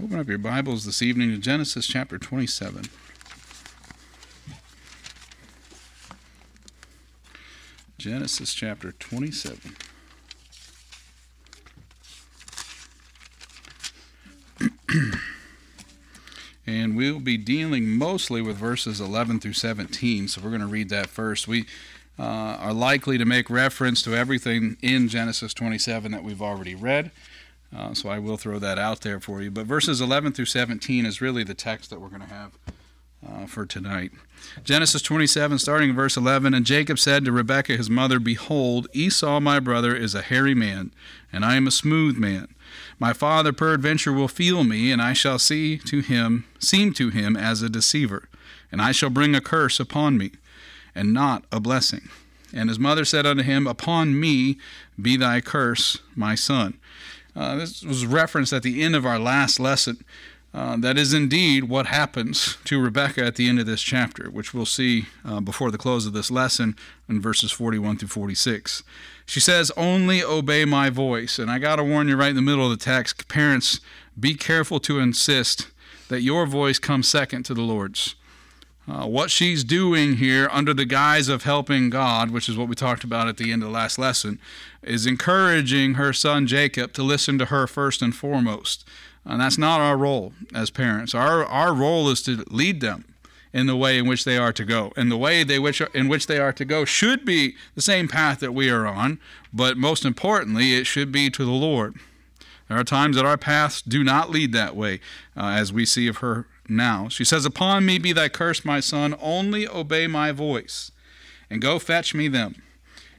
Open up your Bibles this evening to Genesis chapter 27. Genesis chapter 27. and we'll be dealing mostly with verses 11 through 17. So we're going to read that first. We uh, are likely to make reference to everything in Genesis 27 that we've already read. Uh, so I will throw that out there for you. But verses 11 through 17 is really the text that we're going to have uh, for tonight. Genesis 27, starting in verse 11 And Jacob said to Rebekah his mother, Behold, Esau my brother is a hairy man, and I am a smooth man. My father peradventure will feel me, and I shall see to him, seem to him as a deceiver, and I shall bring a curse upon me, and not a blessing. And his mother said unto him, Upon me be thy curse, my son. Uh, this was referenced at the end of our last lesson. Uh, that is indeed what happens to Rebecca at the end of this chapter, which we'll see uh, before the close of this lesson in verses 41 through 46. She says, Only obey my voice. And I got to warn you right in the middle of the text parents, be careful to insist that your voice comes second to the Lord's. Uh, what she's doing here under the guise of helping God, which is what we talked about at the end of the last lesson, is encouraging her son Jacob to listen to her first and foremost. And that's not our role as parents. Our, our role is to lead them in the way in which they are to go. And the way they which in which they are to go should be the same path that we are on, but most importantly, it should be to the Lord. There are times that our paths do not lead that way, uh, as we see of her now. She says, Upon me be thy curse, my son, only obey my voice, and go fetch me them.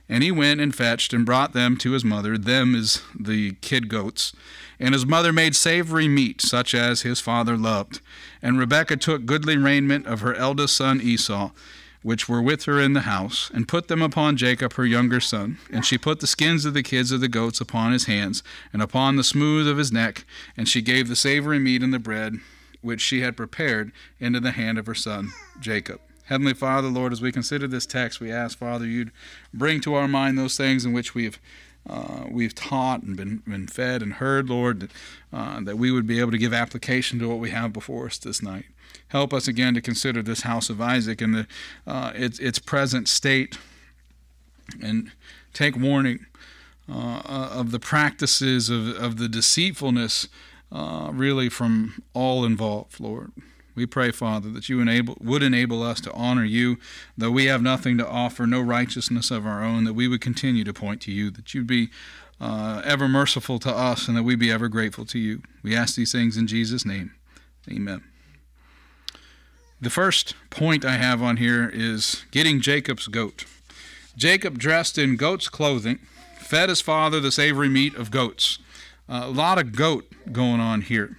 And he went and fetched and brought them to his mother. Them is the kid goats. And his mother made savory meat, such as his father loved. And Rebekah took goodly raiment of her eldest son Esau, which were with her in the house, and put them upon Jacob her younger son. And she put the skins of the kids of the goats upon his hands, and upon the smooth of his neck. And she gave the savory meat and the bread, which she had prepared, into the hand of her son Jacob. Heavenly Father, Lord, as we consider this text, we ask, Father, you'd bring to our mind those things in which we've uh, we've taught and been, been fed and heard, Lord, that, uh, that we would be able to give application to what we have before us this night. Help us again to consider this house of Isaac and the, uh, its, its present state and take warning uh, of the practices of, of the deceitfulness uh, really from all involved, Lord. We pray, Father, that you enable, would enable us to honor you, though we have nothing to offer, no righteousness of our own, that we would continue to point to you, that you'd be uh, ever merciful to us, and that we be ever grateful to you. We ask these things in Jesus' name. Amen. The first point I have on here is getting Jacob's goat. Jacob dressed in goat's clothing, fed his father the savory meat of goats. A lot of goat going on here.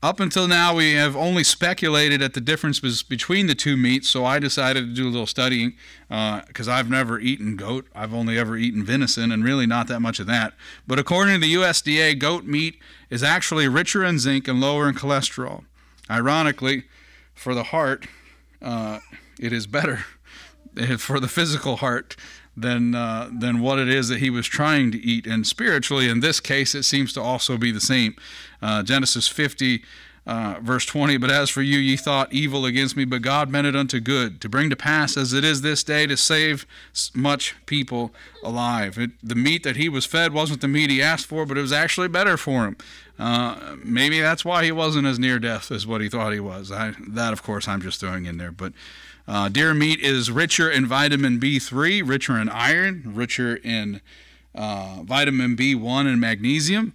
Up until now, we have only speculated at the differences between the two meats, so I decided to do a little studying because uh, I've never eaten goat. I've only ever eaten venison, and really not that much of that. But according to the USDA, goat meat is actually richer in zinc and lower in cholesterol. Ironically, for the heart, uh, it is better for the physical heart than uh, than what it is that he was trying to eat. And spiritually, in this case, it seems to also be the same. Uh, Genesis 50. Uh, verse 20, but as for you, ye thought evil against me, but God meant it unto good, to bring to pass as it is this day to save much people alive. It, the meat that he was fed wasn't the meat he asked for, but it was actually better for him. Uh, maybe that's why he wasn't as near death as what he thought he was. I, that, of course, I'm just throwing in there. But uh, deer meat is richer in vitamin B3, richer in iron, richer in uh, vitamin B1 and magnesium.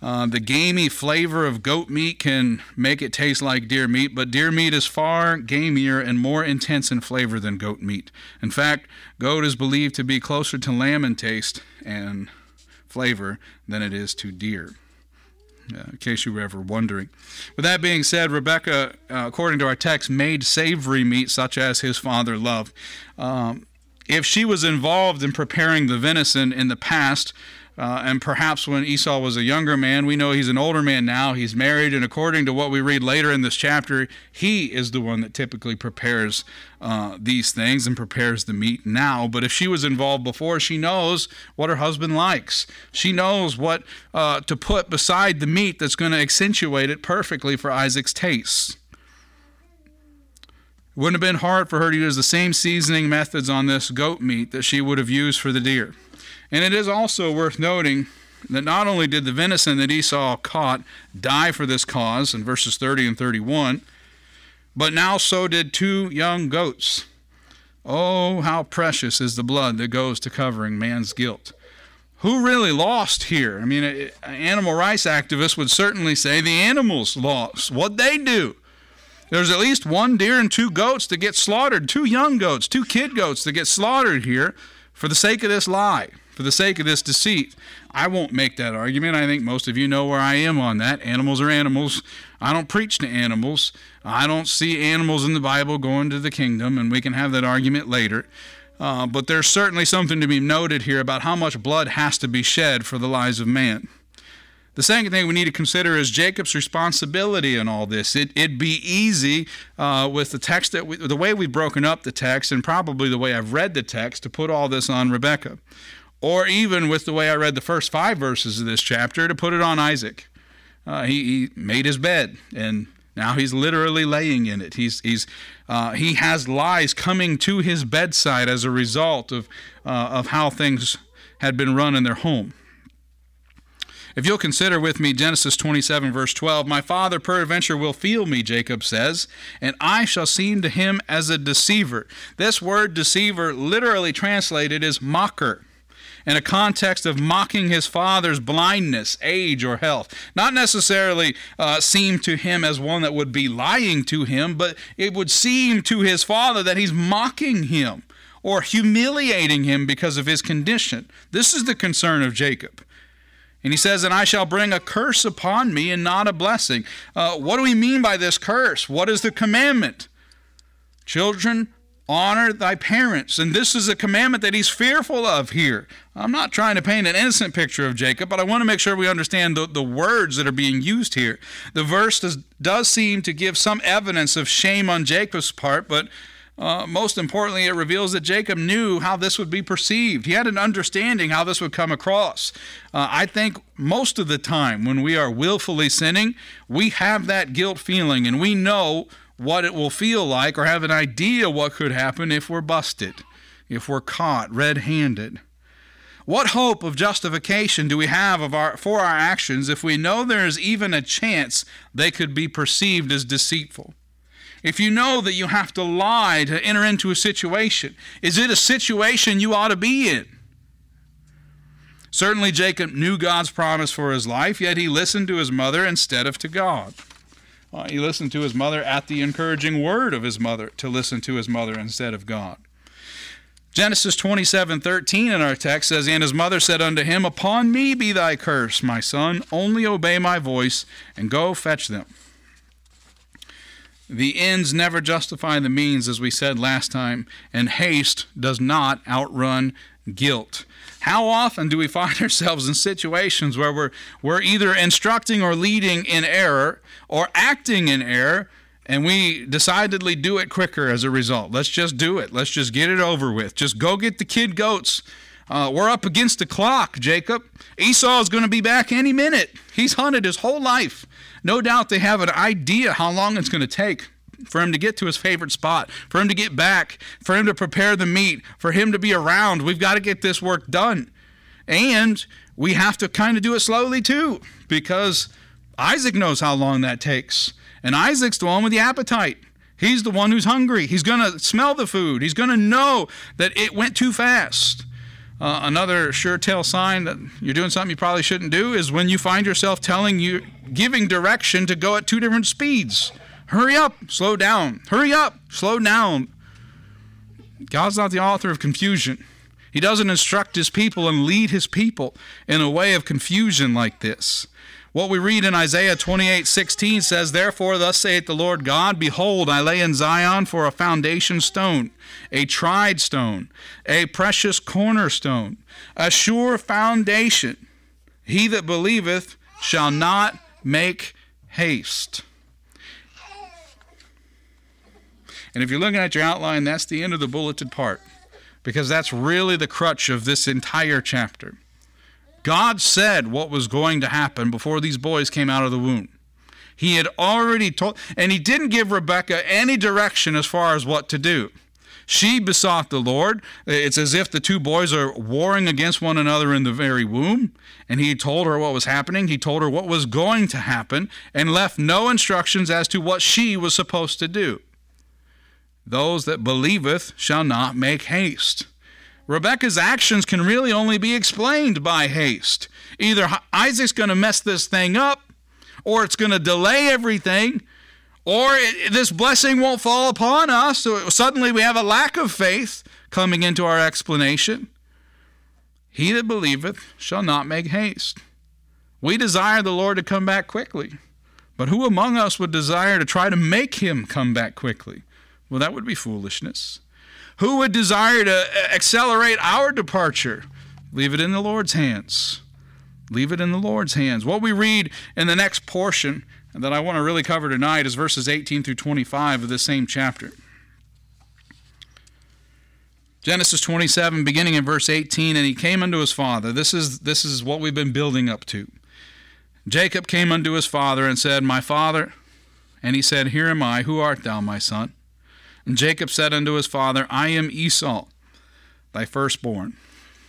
Uh, the gamey flavor of goat meat can make it taste like deer meat, but deer meat is far gamier and more intense in flavor than goat meat. In fact, goat is believed to be closer to lamb in taste and flavor than it is to deer. Uh, in case you were ever wondering. With that being said, Rebecca, uh, according to our text, made savory meat such as his father loved. Um, if she was involved in preparing the venison in the past, Uh, and perhaps when Esau was a younger man, we know he's an older man now. He's married, and according to what we read later in this chapter, he is the one that typically prepares uh, these things and prepares the meat now. But if she was involved before, she knows what her husband likes. She knows what uh, to put beside the meat that's going to accentuate it perfectly for Isaac's taste. Wouldn't have been hard for her to use the same seasoning methods on this goat meat that she would have used for the deer. And it is also worth noting that not only did the venison that Esau caught die for this cause in verses 30 and 31, but now so did two young goats. Oh, how precious is the blood that goes to covering man's guilt. Who really lost here? I mean, animal rights activists would certainly say the animals lost. What they do? There's at least one deer and two goats that get slaughtered, two young goats, two kid goats that get slaughtered here for the sake of this lie for the sake of this deceit. I won't make that argument. I think most of you know where I am on that. Animals are animals. I don't preach to animals. I don't see animals in the Bible going to the kingdom, and we can have that argument later. Uh, but there's certainly something to be noted here about how much blood has to be shed for the lives of man. The second thing we need to consider is Jacob's responsibility in all this. It, would be easy uh, with the text that we, the way we've broken up the text, and probably the way I've read the text, to put all this on Rebecca or even with the way I read the first five verses of this chapter, to put it on Isaac. Uh, he, he, made his bed, and now he's literally laying in it. He's, he's, uh, he has lies coming to his bedside as a result of, uh, of how things had been run in their home. If you'll consider with me Genesis 27, verse 12, My father peradventure will feel me, Jacob says, and I shall seem to him as a deceiver. This word deceiver, literally translated, is mocker in a context of mocking his father's blindness, age, or health. Not necessarily uh, seem to him as one that would be lying to him, but it would seem to his father that he's mocking him or humiliating him because of his condition. This is the concern of Jacob. And he says, And I shall bring a curse upon me and not a blessing. Uh, what do we mean by this curse? What is the commandment? Children, honor thy parents. And this is a commandment that he's fearful of here. I'm not trying to paint an innocent picture of Jacob, but I want to make sure we understand the, the words that are being used here. The verse does, does seem to give some evidence of shame on Jacob's part, but uh, most importantly, it reveals that Jacob knew how this would be perceived. He had an understanding how this would come across. Uh, I think most of the time when we are willfully sinning, we have that guilt feeling and we know what it will feel like or have an idea what could happen if we're busted, if we're caught red handed. What hope of justification do we have of our, for our actions if we know there is even a chance they could be perceived as deceitful? If you know that you have to lie to enter into a situation, is it a situation you ought to be in? Certainly, Jacob knew God's promise for his life, yet he listened to his mother instead of to God. Uh, he listened to his mother at the encouraging word of his mother to listen to his mother instead of God. Genesis 27 13 in our text says, And his mother said unto him, Upon me be thy curse, my son, only obey my voice, and go fetch them. The ends never justify the means, as we said last time, and haste does not outrun guilt. How often do we find ourselves in situations where we're, we're either instructing or leading in error, or acting in error, and we decidedly do it quicker as a result. Let's just do it. Let's just get it over with. Just go get the kid goats. Uh, we're up against the clock, Jacob. Esau is going to be back any minute. He's hunted his whole life. No doubt they have an idea how long it's going to take for him to get to his favorite spot, for him to get back, for him to prepare the meat, for him to be around. We've got to get this work done. And we have to kind of do it slowly too, because Isaac knows how long that takes. And Isaac's the one with the appetite. He's the one who's hungry. He's going to smell the food. He's going to know that it went too fast. Uh, another sure tell sign that you're doing something you probably shouldn't do is when you find yourself telling you, giving direction to go at two different speeds. Hurry up, slow down. Hurry up, slow down. God's not the author of confusion. He doesn't instruct his people and lead his people in a way of confusion like this. What we read in Isaiah 28 16 says, Therefore, thus saith the Lord God, Behold, I lay in Zion for a foundation stone, a tried stone, a precious cornerstone, a sure foundation. He that believeth shall not make haste. And if you're looking at your outline, that's the end of the bulleted part because that's really the crutch of this entire chapter. God said what was going to happen before these boys came out of the womb. He had already told, and he didn't give Rebekah any direction as far as what to do. She besought the Lord. It's as if the two boys are warring against one another in the very womb. And he told her what was happening. He told her what was going to happen and left no instructions as to what she was supposed to do. Those that believeth shall not make haste. Rebecca's actions can really only be explained by haste. Either Isaac's going to mess this thing up, or it's going to delay everything, or it, this blessing won't fall upon us. So suddenly we have a lack of faith coming into our explanation. He that believeth shall not make haste. We desire the Lord to come back quickly. But who among us would desire to try to make him come back quickly? Well, that would be foolishness. Who would desire to uh, accelerate our departure? Leave it in the Lord's hands. Leave it in the Lord's hands. What we read in the next portion that I want to really cover tonight is verses 18 through 25 of this same chapter. Genesis 27, beginning in verse 18, and he came unto his father. This is, this is what we've been building up to. Jacob came unto his father and said, My father. And he said, Here am I. Who art thou, my son? And Jacob said unto his father, I am Esau, thy firstborn.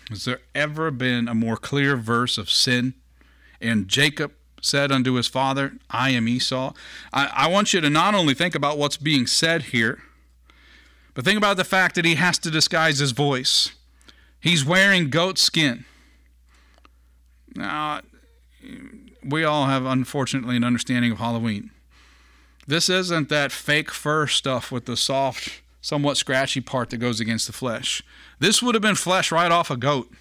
Has there ever been a more clear verse of sin? And Jacob said unto his father, I am Esau. I, I want you to not only think about what's being said here, but think about the fact that he has to disguise his voice. He's wearing goat skin. Now, we all have, unfortunately, an understanding of Halloween. This isn't that fake fur stuff with the soft, somewhat scratchy part that goes against the flesh. This would have been flesh right off a goat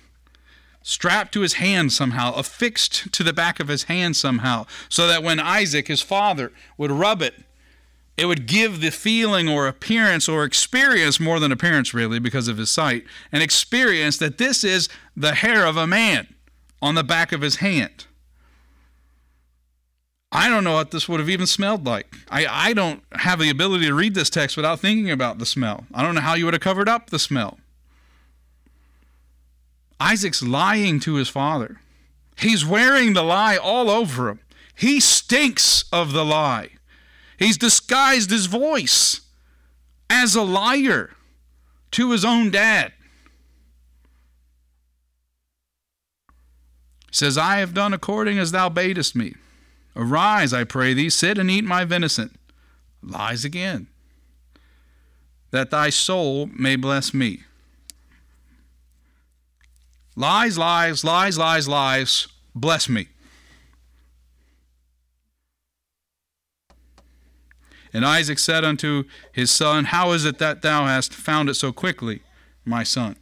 strapped to his hand somehow, affixed to the back of his hand somehow, so that when Isaac, his father, would rub it, it would give the feeling or appearance or experience, more than appearance really, because of his sight, an experience that this is the hair of a man on the back of his hand. I don't know what this would have even smelled like. I, I don't have the ability to read this text without thinking about the smell. I don't know how you would have covered up the smell. Isaac's lying to his father. He's wearing the lie all over him. He stinks of the lie. He's disguised his voice as a liar to his own dad. says, I have done according as thou badest me. Arise, I pray thee, sit and eat my venison. Lies again. That thy soul may bless me. Lies, lies, lies, lies, lies. Bless me. And Isaac said unto his son, How is it that thou hast found it so quickly, my son?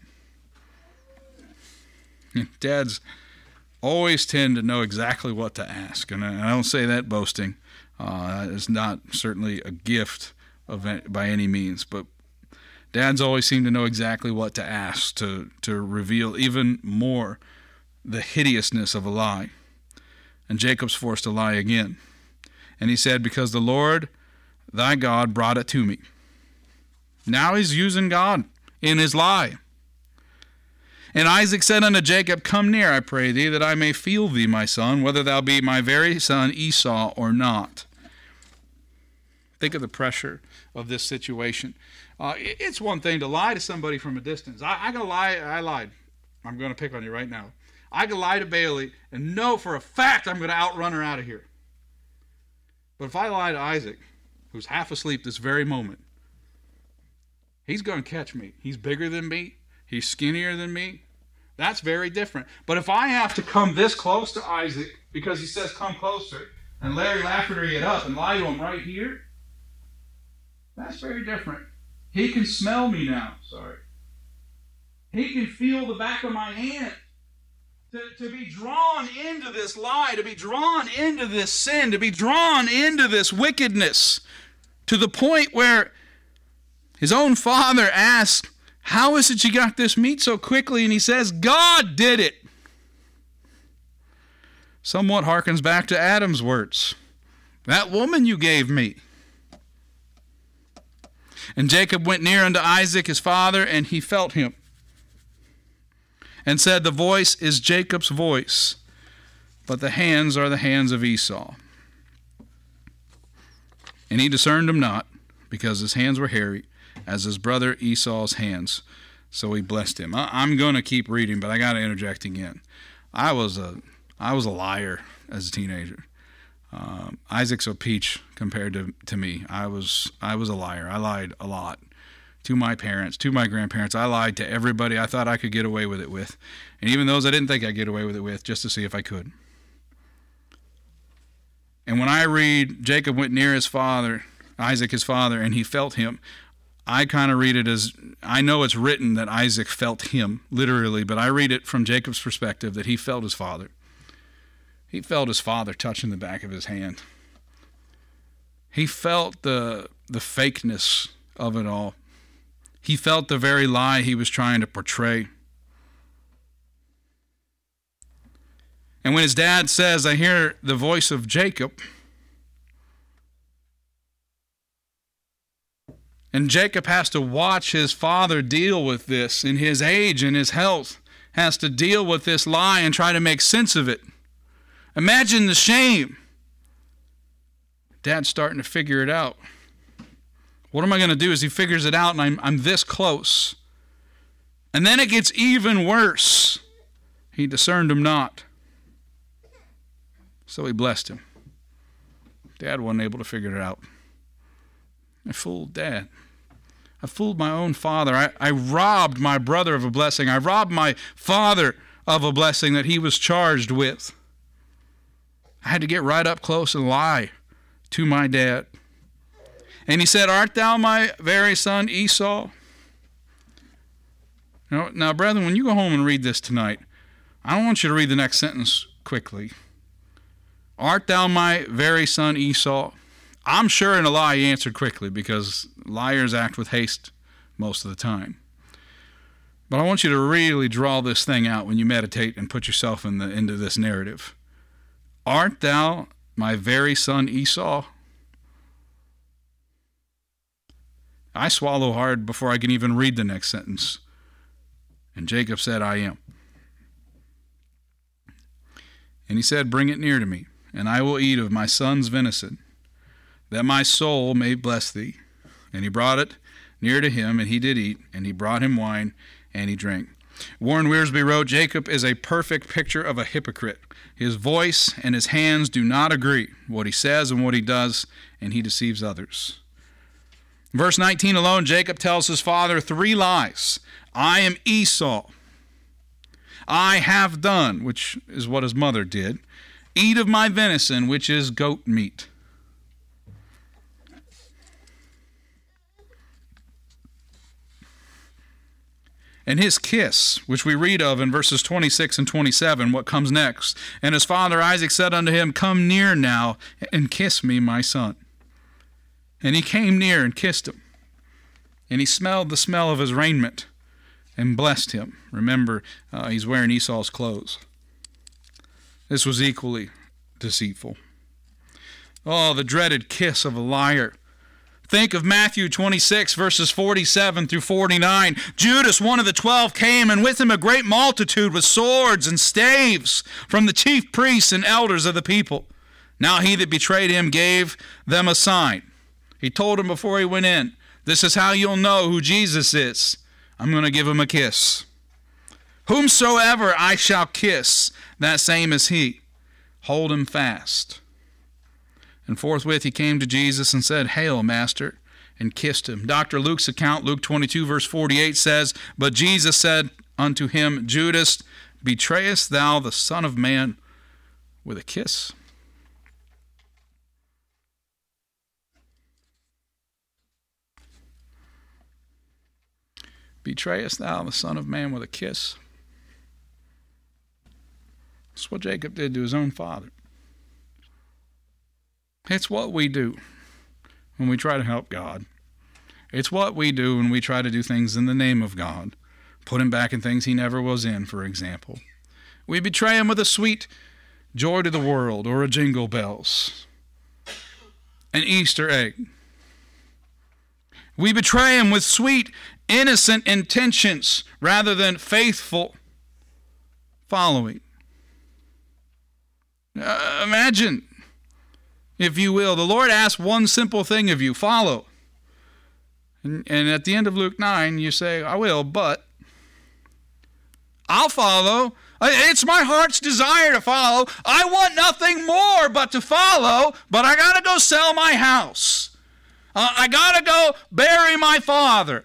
Dads always tend to know exactly what to ask. And I don't say that boasting. Uh, it's not certainly a gift of, by any means, but Dads always seem to know exactly what to ask to, to reveal even more the hideousness of a lie. And Jacob's forced to lie again. And he said, Because the Lord thy God brought it to me. Now he's using God in his lie. And Isaac said unto Jacob, Come near, I pray thee, that I may feel thee, my son, whether thou be my very son Esau or not. Think of the pressure of this situation. Uh, it's one thing to lie to somebody from a distance. I, I can lie. I lied. I'm going to pick on you right now. I can lie to Bailey and know for a fact I'm going to outrun her out of here. But if I lie to Isaac, who's half asleep this very moment, he's going to catch me. He's bigger than me. He's skinnier than me. That's very different. But if I have to come this close to Isaac because he says come closer, and Larry Lafferty it up and lie to him right here, that's very different. He can smell me now. Sorry. He can feel the back of my hand. To, to be drawn into this lie, to be drawn into this sin, to be drawn into this wickedness, to the point where his own father asks, How is it you got this meat so quickly? And he says, God did it. somewhat harkens back to Adam's words That woman you gave me. And Jacob went near unto Isaac his father, and he felt him, and said, The voice is Jacob's voice, but the hands are the hands of Esau. And he discerned him not, because his hands were hairy, as his brother Esau's hands. So he blessed him. I, am going to keep reading, but I got to interject again. I was a I was a liar as a teenager. Um, Isaac's a peach compared to, to me. I was I was a liar. I lied a lot to my parents, to my grandparents. I lied to everybody I thought I could get away with it with, and even those I didn't think I'd get away with it with, just to see if I could. And when I read Jacob went near his father, Isaac his father, and he felt him, I kind of read it as I know it's written that Isaac felt him, literally, but I read it from Jacob's perspective that he felt his father. He felt his father touching the back of his hand. He felt the, the fakeness of it all. He felt the very lie he was trying to portray. And when his dad says, I hear the voice of Jacob, And Jacob has to watch his father deal with this in his age and his health, has to deal with this lie and try to make sense of it. Imagine the shame. Dad's starting to figure it out. What am I going to do as he figures it out and I'm, I'm this close? And then it gets even worse. He discerned him not. So he blessed him. Dad wasn't able to figure it out. I fooled Dad. I fooled my own father. I, I robbed my brother of a blessing. I robbed my father of a blessing that he was charged with. I had to get right up close and lie to my dad. And he said, Art thou my very son Esau? Now, now, brethren, when you go home and read this tonight, I want you to read the next sentence quickly. Art thou my very son Esau? I'm sure in a lie he answered quickly because liars act with haste most of the time. But I want you to really draw this thing out when you meditate and put yourself in the, into this narrative. Art thou my very son Esau? I swallow hard before I can even read the next sentence. And Jacob said, I am. And he said, Bring it near to me, and I will eat of my son's venison that my soul may bless thee. And he brought it near to him, and he did eat, and he brought him wine, and he drank. Warren Wiersbe wrote Jacob is a perfect picture of a hypocrite. His voice and his hands do not agree, what he says and what he does, and he deceives others. Verse 19 alone, Jacob tells his father three lies I am Esau. I have done, which is what his mother did. Eat of my venison, which is goat meat. And his kiss, which we read of in verses 26 and 27, what comes next. And his father Isaac said unto him, Come near now and kiss me, my son. And he came near and kissed him. And he smelled the smell of his raiment and blessed him. Remember, uh, he's wearing Esau's clothes. This was equally deceitful. Oh, the dreaded kiss of a liar Think of Matthew 26, verses 47 through 49. Judas, one of the twelve, came, and with him a great multitude with swords and staves from the chief priests and elders of the people. Now he that betrayed him gave them a sign. He told them before he went in, This is how you'll know who Jesus is. I'm going to give him a kiss. Whomsoever I shall kiss, that same is he. Hold him fast. And forthwith he came to Jesus and said, Hail, Master, and kissed him. Dr. Luke's account, Luke 22, verse 48, says, But Jesus said unto him, Judas, betrayest thou the Son of Man with a kiss? Betrayest thou the Son of Man with a kiss? That's what Jacob did to his own father. It's what we do when we try to help God. It's what we do when we try to do things in the name of God, put him back in things he never was in, for example. We betray him with a sweet Joy to the World or a Jingle Bells, an Easter egg. We betray him with sweet, innocent intentions rather than faithful following. Uh, imagine, if you will, the Lord asks one simple thing of you follow. And, and at the end of Luke 9, you say, I will, but I'll follow. It's my heart's desire to follow. I want nothing more but to follow, but I got to go sell my house. Uh, I got to go bury my father.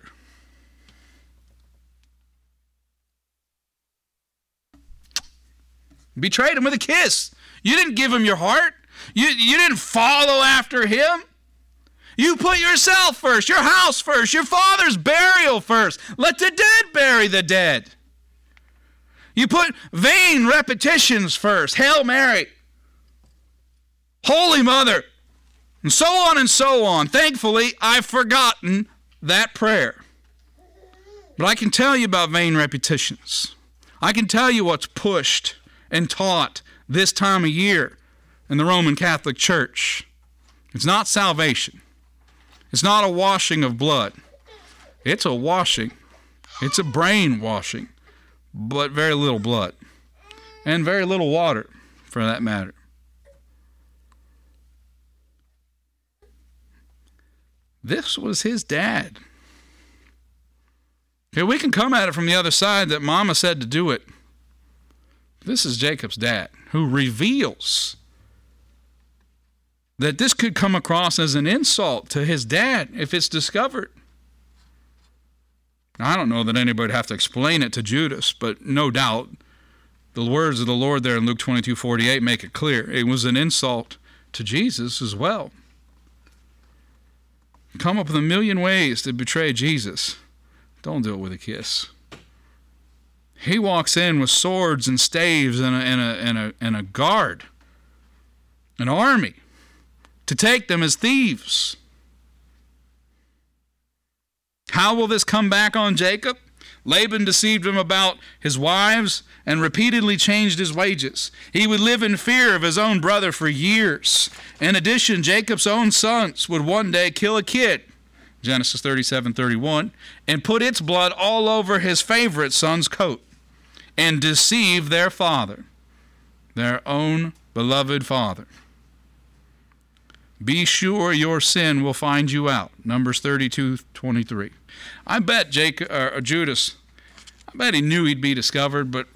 Betrayed him with a kiss. You didn't give him your heart. You, you didn't follow after him. You put yourself first, your house first, your father's burial first. Let the dead bury the dead. You put vain repetitions first. Hail Mary. Holy Mother. And so on and so on. Thankfully, I've forgotten that prayer. But I can tell you about vain repetitions. I can tell you what's pushed and taught this time of year in the Roman Catholic Church. It's not salvation. It's not a washing of blood. It's a washing. It's a brainwashing but very little blood and very little water for that matter. This was his dad. Okay, we can come at it from the other side that mama said to do it. This is Jacob's dad who reveals that this could come across as an insult to his dad if it's discovered. Now, I don't know that anybody would have to explain it to Judas, but no doubt the words of the Lord there in Luke 22 48 make it clear. It was an insult to Jesus as well. Come up with a million ways to betray Jesus. Don't do it with a kiss. He walks in with swords and staves and a, and a, and a, and a guard, an army, to take them as thieves. How will this come back on Jacob? Laban deceived him about his wives and repeatedly changed his wages. He would live in fear of his own brother for years. In addition, Jacob's own sons would one day kill a kid, Genesis 37 31, and put its blood all over his favorite son's coat and deceive their father, their own beloved father. Be sure your sin will find you out. Numbers 32 23. I bet Jacob, or uh, Judas, I bet he knew he'd be discovered, but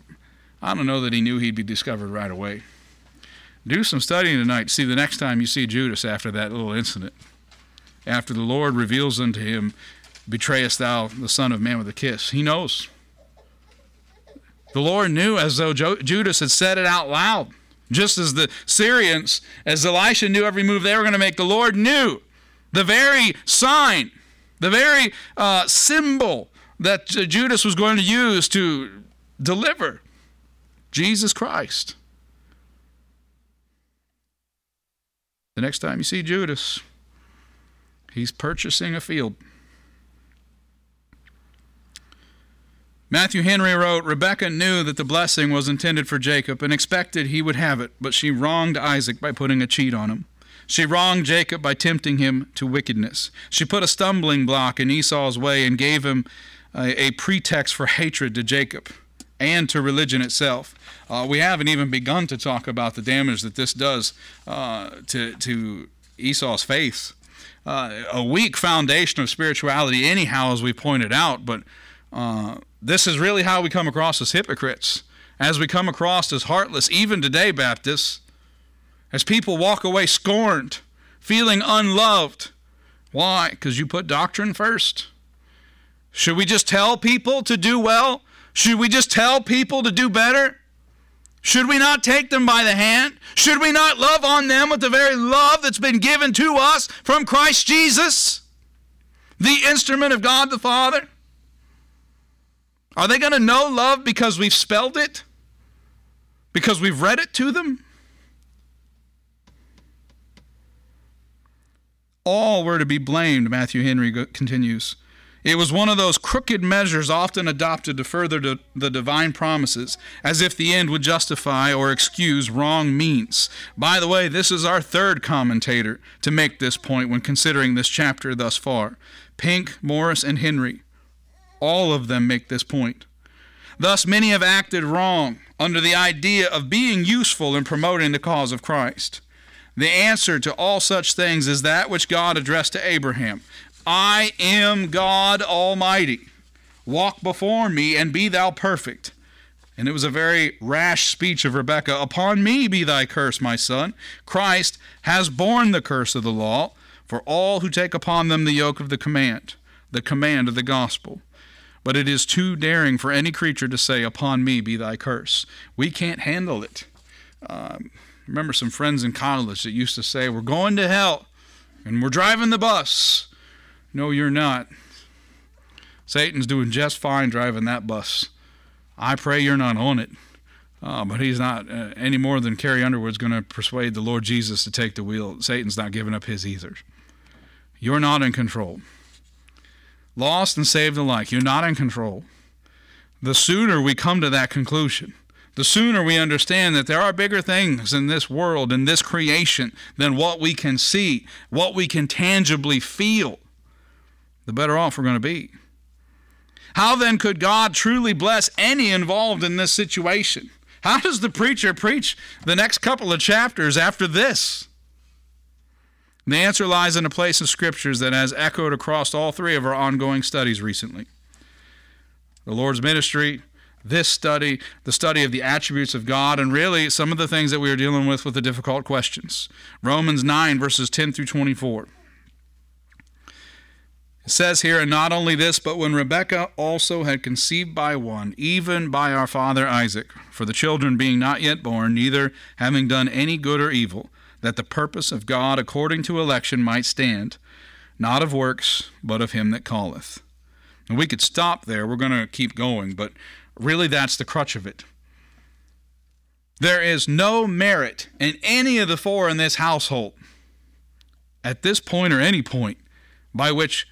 I don't know that he knew he'd be discovered right away. Do some studying tonight. See the next time you see Judas after that little incident. After the Lord reveals unto him, Betrayest thou the Son of Man with a kiss? He knows. The Lord knew as though Judas had said it out loud. Just as the Syrians, as Elisha knew every move they were going to make, the Lord knew the very sign, the very uh, symbol that Judas was going to use to deliver Jesus Christ. The next time you see Judas, he's purchasing a field. Matthew Henry wrote Rebekah knew that the blessing was intended for Jacob and expected he would have it, but she wronged Isaac by putting a cheat on him. She wronged Jacob by tempting him to wickedness. She put a stumbling block in Esau's way and gave him a, a pretext for hatred to Jacob and to religion itself. Uh, we haven't even begun to talk about the damage that this does uh, to, to Esau's faith. Uh, a weak foundation of spirituality, anyhow, as we pointed out, but uh, this is really how we come across as hypocrites, as we come across as heartless, even today, Baptists, as people walk away scorned, feeling unloved. Why? Because you put doctrine first. Should we just tell people to do well? Should we just tell people to do better? Should we not take them by the hand? Should we not love on them with the very love that's been given to us from Christ Jesus, the instrument of God the Father? Are they going to know love because we've spelled it? Because we've read it to them? All were to be blamed, Matthew Henry continues, It was one of those crooked measures often adopted to further the divine promises, as if the end would justify or excuse wrong means. By the way, this is our third commentator to make this point when considering this chapter thus far. Pink, Morris, and Henry. All of them make this point. Thus, many have acted wrong under the idea of being useful in promoting the cause of Christ. The answer to all such things is that which God addressed to Abraham I am God Almighty. Walk before me and be thou perfect. And it was a very rash speech of Rebekah. Upon me be thy curse, my son. Christ has borne the curse of the law for all who take upon them the yoke of the command, the command of the gospel. But it is too daring for any creature to say, Upon me be thy curse. We can't handle it. Um, remember some friends in college that used to say, We're going to hell and we're driving the bus. No, you're not. Satan's doing just fine driving that bus. I pray you're not on it. Uh, but he's not uh, any more than Carrie Underwood's going to persuade the Lord Jesus to take the wheel. Satan's not giving up his either. You're not in control. Lost and saved alike, you're not in control. The sooner we come to that conclusion, the sooner we understand that there are bigger things in this world, in this creation, than what we can see, what we can tangibly feel, the better off we're going to be. How then could God truly bless any involved in this situation? How does the preacher preach the next couple of chapters after this? The answer lies in a place in scriptures that has echoed across all three of our ongoing studies recently. The Lord's ministry, this study, the study of the attributes of God, and really some of the things that we are dealing with with the difficult questions. Romans 9, verses 10 through 24. It says here, and not only this, but when Rebekah also had conceived by one, even by our father Isaac, for the children being not yet born, neither having done any good or evil, that the purpose of God according to election might stand, not of works, but of him that calleth. And we could stop there. We're going to keep going, but really that's the crutch of it. There is no merit in any of the four in this household at this point or any point by which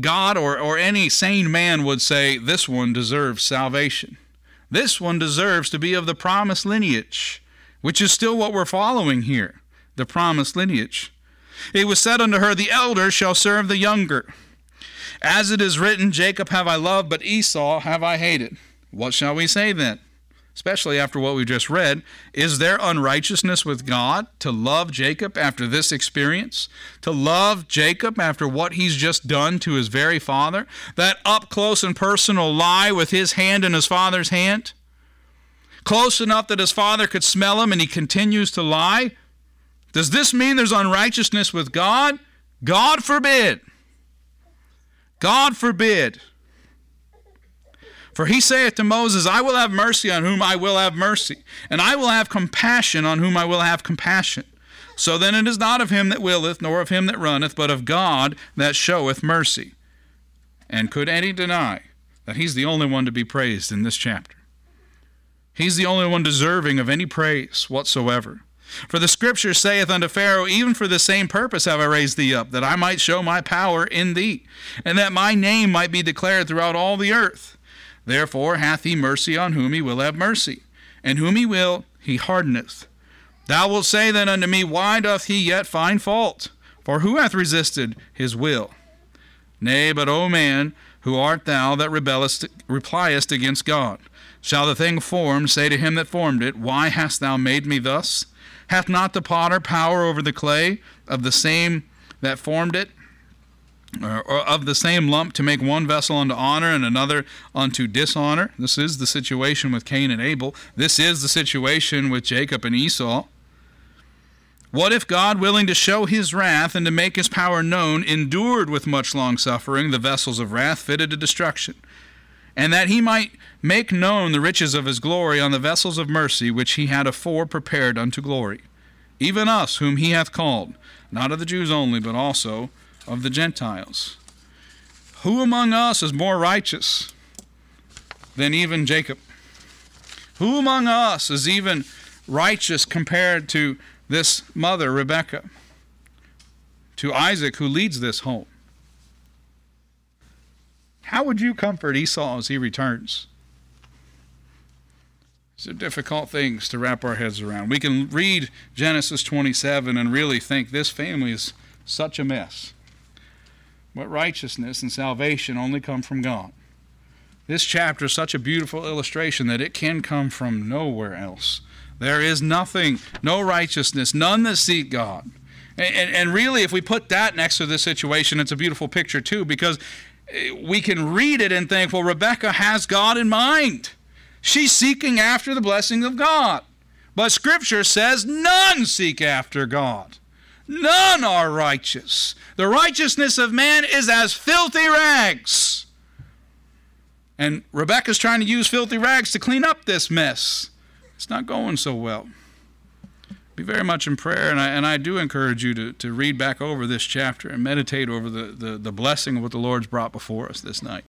God or, or any sane man would say, This one deserves salvation. This one deserves to be of the promised lineage, which is still what we're following here the promised lineage. It was said unto her, The elder shall serve the younger. As it is written, Jacob have I loved, but Esau have I hated. What shall we say then? especially after what we just read, is there unrighteousness with God to love Jacob after this experience? To love Jacob after what he's just done to his very father? That up close and personal lie with his hand in his father's hand? Close enough that his father could smell him and he continues to lie? Does this mean there's unrighteousness with God? God forbid. God forbid. For he saith to Moses, I will have mercy on whom I will have mercy, and I will have compassion on whom I will have compassion. So then it is not of him that willeth, nor of him that runneth, but of God that showeth mercy. And could any deny that he's the only one to be praised in this chapter? He's the only one deserving of any praise whatsoever. For the scripture saith unto Pharaoh, Even for the same purpose have I raised thee up, that I might show my power in thee, and that my name might be declared throughout all the earth. Therefore hath he mercy on whom he will have mercy, and whom he will he hardeneth. Thou wilt say then unto me, Why doth he yet find fault? For who hath resisted his will? Nay, but, O man, who art thou that rebellest, repliest against God? Shall the thing formed say to him that formed it, Why hast thou made me thus? Hath not the potter power over the clay of the same that formed it? or of the same lump to make one vessel unto honor and another unto dishonor. This is the situation with Cain and Abel. This is the situation with Jacob and Esau. What if God, willing to show his wrath and to make his power known, endured with much long suffering the vessels of wrath fitted to destruction, and that he might make known the riches of his glory on the vessels of mercy which he had afore prepared unto glory, even us whom he hath called, not of the Jews only, but also of the Gentiles. Who among us is more righteous than even Jacob? Who among us is even righteous compared to this mother, Rebekah, to Isaac, who leads this home? How would you comfort Esau as he returns? Are difficult things to wrap our heads around. We can read Genesis 27 and really think this family is such a mess. But righteousness and salvation only come from God. This chapter is such a beautiful illustration that it can come from nowhere else. There is nothing, no righteousness, none that seek God. And, and, and, really, if we put that next to this situation, it's a beautiful picture too, because eh, we can read it and think, well, Rebecca has God in mind. She's seeking after the blessing of God. But Scripture says none seek after God. None are righteous. The righteousness of man is as filthy rags. And Rebecca's trying to use filthy rags to clean up this mess. It's not going so well. Be very much in prayer, and I, and I do encourage you to, to read back over this chapter and meditate over the, the, the blessing of what the Lord's brought before us this night.